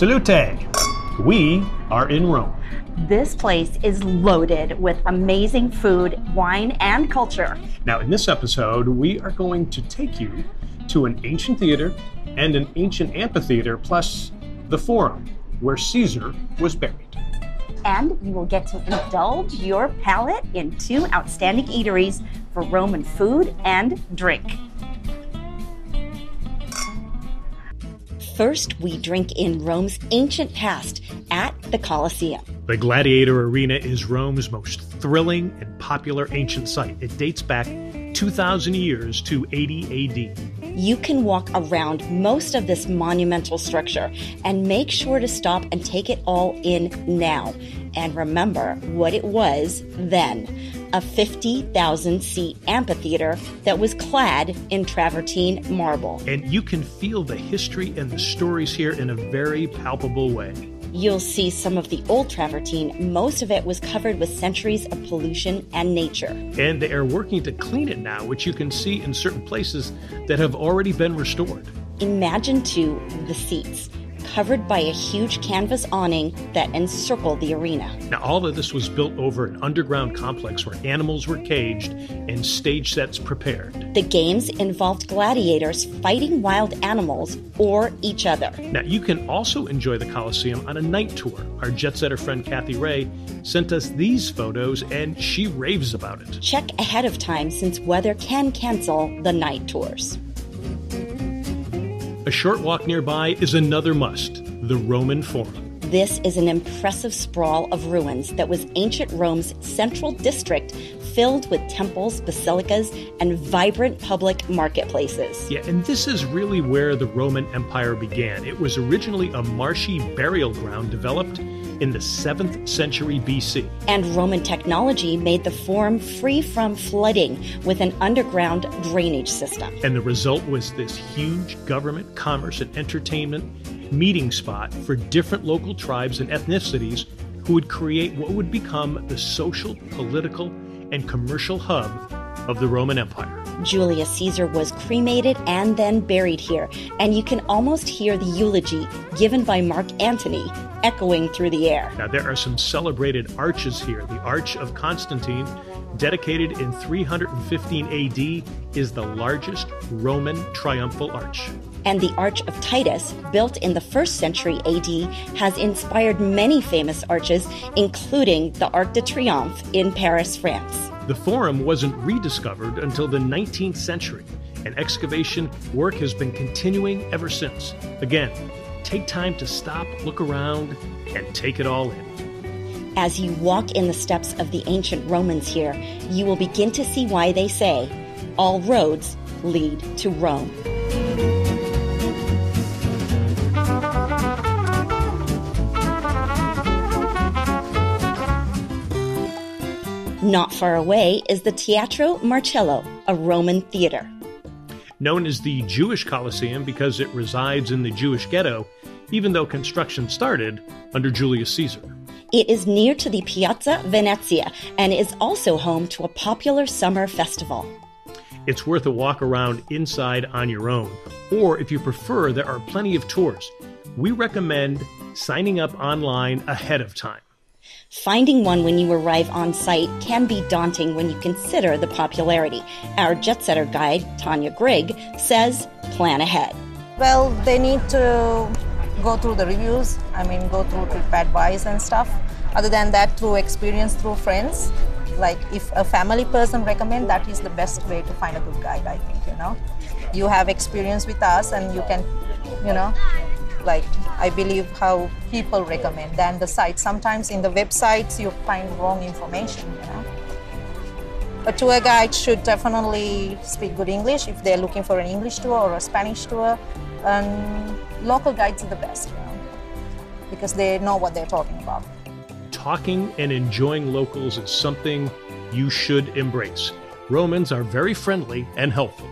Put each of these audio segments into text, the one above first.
Salute! We are in Rome. This place is loaded with amazing food, wine, and culture. Now, in this episode, we are going to take you to an ancient theater and an ancient amphitheater, plus the Forum, where Caesar was buried. And you will get to indulge your palate in two outstanding eateries for Roman food and drink. First, we drink in Rome's ancient past at the Colosseum. The Gladiator Arena is Rome's most thrilling and popular ancient site. It dates back 2,000 years to 80 AD. You can walk around most of this monumental structure and make sure to stop and take it all in now. And remember what it was then a 50,000 seat amphitheater that was clad in travertine marble. And you can feel the history and the stories here in a very palpable way. You'll see some of the old travertine. Most of it was covered with centuries of pollution and nature. And they are working to clean it now, which you can see in certain places that have already been restored. Imagine, too, the seats covered by a huge canvas awning that encircled the arena. Now, all of this was built over an underground complex where animals were caged and stage sets prepared. The games involved gladiators fighting wild animals or each other. Now, you can also enjoy the Colosseum on a night tour. Our jet setter friend Kathy Ray sent us these photos and she raves about it. Check ahead of time since weather can cancel the night tours. A short walk nearby is another must the Roman Forum. This is an impressive sprawl of ruins that was ancient Rome's central district filled with temples, basilicas, and vibrant public marketplaces. Yeah, and this is really where the Roman Empire began. It was originally a marshy burial ground developed in the 7th century BC. And Roman technology made the Forum free from flooding with an underground drainage system. And the result was this huge government, commerce, and entertainment meeting spot for different local tribes and ethnicities who would create what would become the social, political, and commercial hub of the Roman Empire. Julius Caesar was cremated and then buried here, and you can almost hear the eulogy given by Mark Antony echoing through the air. Now, there are some celebrated arches here. The Arch of Constantine, dedicated in 315 AD, is the largest Roman triumphal arch. And the Arch of Titus, built in the first century AD, has inspired many famous arches, including the Arc de Triomphe in Paris, France. The Forum wasn't rediscovered until the 19th century, and excavation work has been continuing ever since. Again, take time to stop, look around, and take it all in. As you walk in the steps of the ancient Romans here, you will begin to see why they say, all roads lead to Rome. Not far away is the Teatro Marcello, a Roman theater. Known as the Jewish Colosseum because it resides in the Jewish ghetto, even though construction started under Julius Caesar. It is near to the Piazza Venezia and is also home to a popular summer festival. It's worth a walk around inside on your own, or if you prefer, there are plenty of tours. We recommend signing up online ahead of time. Finding one when you arrive on site can be daunting when you consider the popularity. Our jet setter guide, Tanya Grigg, says plan ahead. Well, they need to go through the reviews, I mean, go through TripAdvice and stuff. Other than that, through experience, through friends. Like if a family person recommend, that is the best way to find a good guide, I think, you know. You have experience with us and you can, you know, like I believe how people recommend than the site. Sometimes in the websites you find wrong information. You know? A tour guide should definitely speak good English if they're looking for an English tour or a Spanish tour. And local guides are the best, you know, because they know what they're talking about. Talking and enjoying locals is something you should embrace. Romans are very friendly and helpful.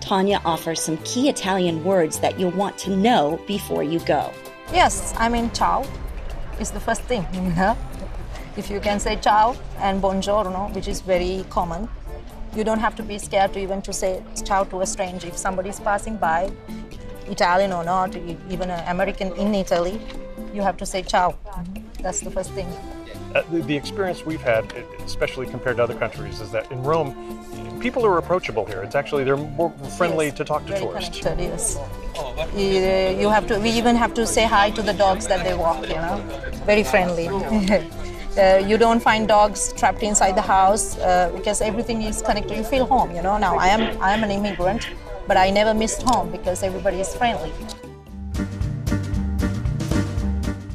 Tanya offers some key Italian words that you'll want to know before you go. Yes, I mean, ciao is the first thing, you know. If you can say ciao and buongiorno, which is very common, you don't have to be scared to even to say ciao to a stranger. If somebody's passing by, Italian or not, even an American in Italy, you have to say ciao. That's the first thing. Uh, the, the, experience we've had, especially compared to other countries, is that in Rome, people are approachable here. It's actually they're more friendly yes, to talk to tourists. Yes. You, you have to. We even have to say hi to the dogs that they walk. You know, very friendly. Uh, you don't find dogs trapped inside the house uh, because everything is connected. You feel home, you know. Now I am I am an immigrant, but I never missed home because everybody is friendly.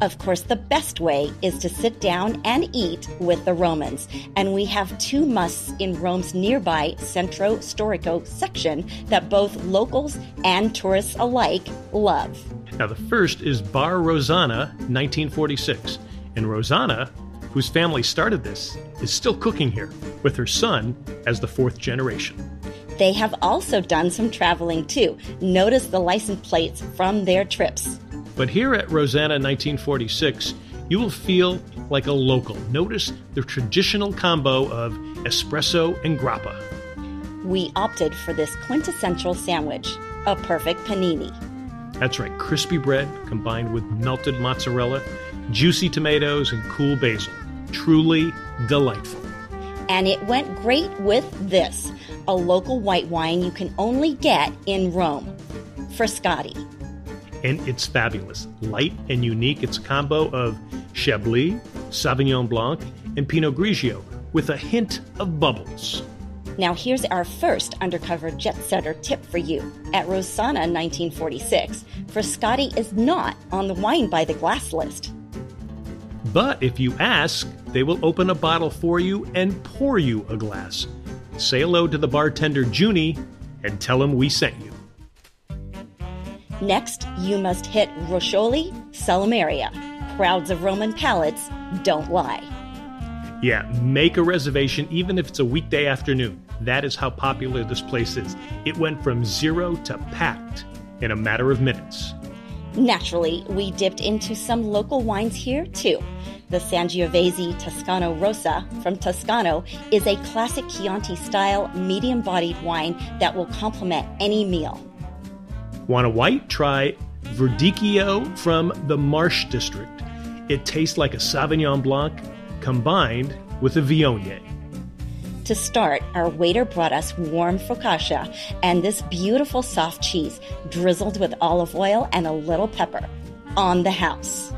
Of course, the best way is to sit down and eat with the Romans. And we have two musts in Rome's nearby Centro Storico section that both locals and tourists alike love. Now, the first is Bar Rossana, 1946. And Rosanna, whose family started this, is still cooking here with her son as the fourth generation. They have also done some traveling too. Notice the license plates from their trips. But here at Rosanna 1946, you will feel like a local. Notice the traditional combo of espresso and grappa. We opted for this quintessential sandwich, a perfect panini. That's right, crispy bread combined with melted mozzarella, juicy tomatoes, and cool basil. Truly delightful. And it went great with this, a local white wine you can only get in Rome, Frascati and it's fabulous. Light and unique, it's a combo of Chablis, Sauvignon Blanc, and Pinot Grigio with a hint of bubbles. Now, here's our first undercover jet setter tip for you. At Rossana 1946, Frascati is not on the wine by the glass list. But if you ask, they will open a bottle for you and pour you a glass. Say hello to the bartender Junie and tell him we sent you. Next, you must hit Roscioli, Salumeria. Crowds of Roman palates don't lie. Yeah, make a reservation even if it's a weekday afternoon. That is how popular this place is. It went from zero to packed in a matter of minutes. Naturally, we dipped into some local wines here too. The Sangiovese Toscano Rosa from Toscano is a classic Chianti style, medium bodied wine that will complement any meal. Want a white? Try Verdicchio from the Marsh district. It tastes like a Sauvignon Blanc combined with a Viognier. To start, our waiter brought us warm focaccia and this beautiful soft cheese drizzled with olive oil and a little pepper on the house.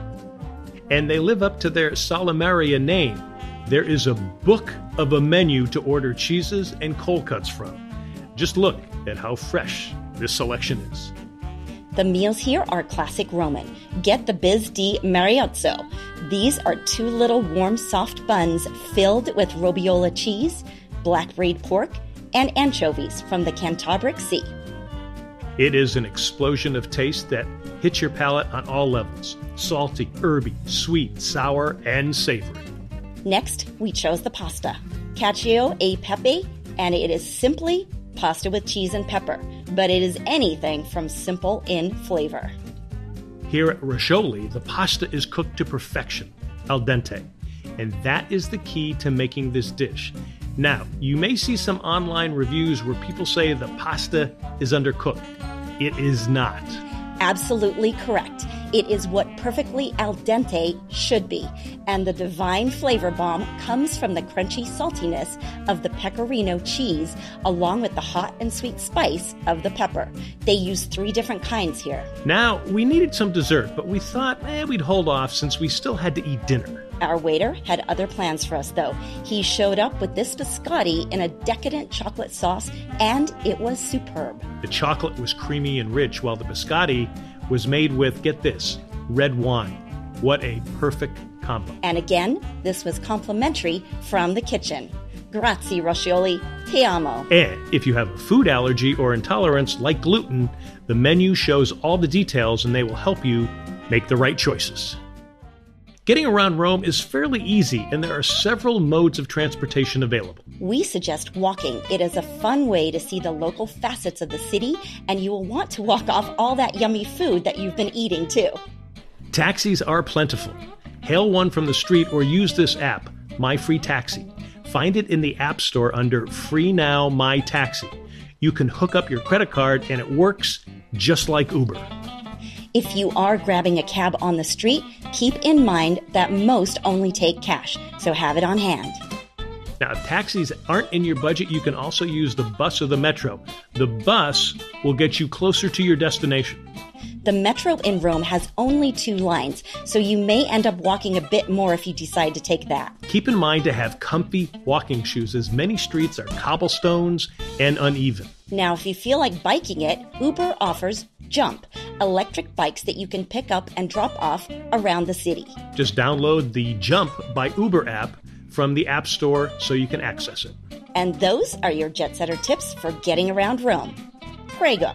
And they live up to their Salumeria name. There is a book of a menu to order cheeses and cold cuts from. Just look at how fresh this selection is. The meals here are classic Roman. Get the Biz di Mariozzo. These are two little warm, soft buns filled with robiola cheese, black braid pork, and anchovies from the Cantabric Sea. It is an explosion of taste that hits your palate on all levels salty, herby, sweet, sour, and savory. Next, we chose the pasta, cacio e pepe, and it is simply pasta with cheese and pepper, but it is anything from simple in flavor. Here at Roscioli, the pasta is cooked to perfection, al dente, and that is the key to making this dish. Now, you may see some online reviews where people say the pasta is undercooked. It is not. Absolutely correct. It is what perfectly al dente should be, and the divine flavor bomb comes from the crunchy saltiness of the pecorino cheese along with the hot and sweet spice of the pepper. They use three different kinds here. Now, we needed some dessert, but we thought eh, we'd hold off since we still had to eat dinner. Our waiter had other plans for us, though. He showed up with this biscotti in a decadent chocolate sauce, and it was superb. The chocolate was creamy and rich, while the biscotti was made with, get this, red wine. What a perfect combo. And again, this was complimentary from the kitchen. Grazie, Roscioli. Ti amo. And if you have a food allergy or intolerance like gluten, the menu shows all the details and they will help you make the right choices. Getting around Rome is fairly easy, and there are several modes of transportation available. We suggest walking. It is a fun way to see the local facets of the city, and you will want to walk off all that yummy food that you've been eating too. Taxis are plentiful. Hail one from the street or use this app, My Free Taxi. Find it in the App Store under Free Now My Taxi. You can hook up your credit card and it works just like Uber. If you are grabbing a cab on the street, keep in mind that most only take cash, so have it on hand. Now, if taxis aren't in your budget, you can also use the bus or the metro. The bus will get you closer to your destination. The metro in Rome has only two lines, so you may end up walking a bit more if you decide to take that. Keep in mind to have comfy walking shoes, as many streets are cobblestones and uneven. Now, if you feel like biking it, Uber offers Jump, electric bikes that you can pick up and drop off around the city. Just download the Jump by Uber app from the App Store so you can access it. And those are your Jet Setter tips for getting around Rome. Prego.